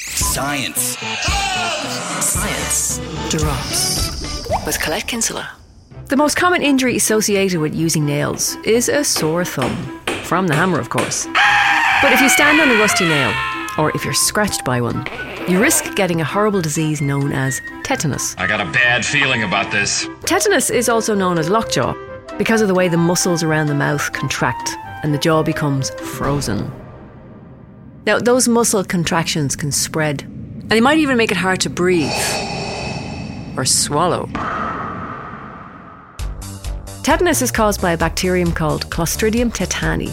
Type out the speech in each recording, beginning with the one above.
Science. Science drops with Colette Kinsella. The most common injury associated with using nails is a sore thumb. From the hammer, of course. But if you stand on a rusty nail, or if you're scratched by one, you risk getting a horrible disease known as tetanus. I got a bad feeling about this. Tetanus is also known as lockjaw because of the way the muscles around the mouth contract and the jaw becomes frozen. Now, those muscle contractions can spread, and they might even make it hard to breathe or swallow. Tetanus is caused by a bacterium called Clostridium tetani,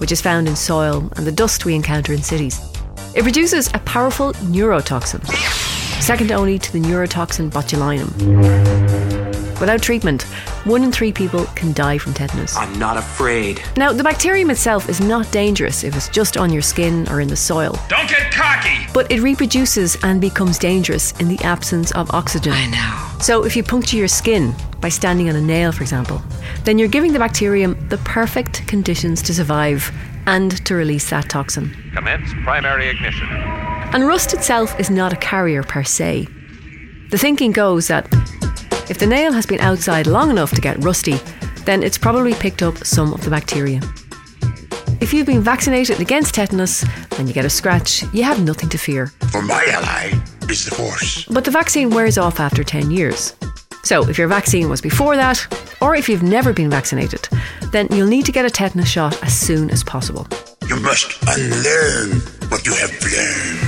which is found in soil and the dust we encounter in cities. It produces a powerful neurotoxin, second only to the neurotoxin botulinum. Without treatment, one in three people can die from tetanus. I'm not afraid. Now, the bacterium itself is not dangerous if it's just on your skin or in the soil, Don't get cocky! but it reproduces and becomes dangerous in the absence of oxygen. I know. So, if you puncture your skin by standing on a nail, for example, then you're giving the bacterium the perfect conditions to survive and to release that toxin. Commence primary ignition. And rust itself is not a carrier per se. The thinking goes that if the nail has been outside long enough to get rusty, then it's probably picked up some of the bacteria. If you've been vaccinated against tetanus and you get a scratch, you have nothing to fear. For my ally is the Force. But the vaccine wears off after 10 years. So if your vaccine was before that, or if you've never been vaccinated, then you'll need to get a tetanus shot as soon as possible. You must unlearn what you have learned.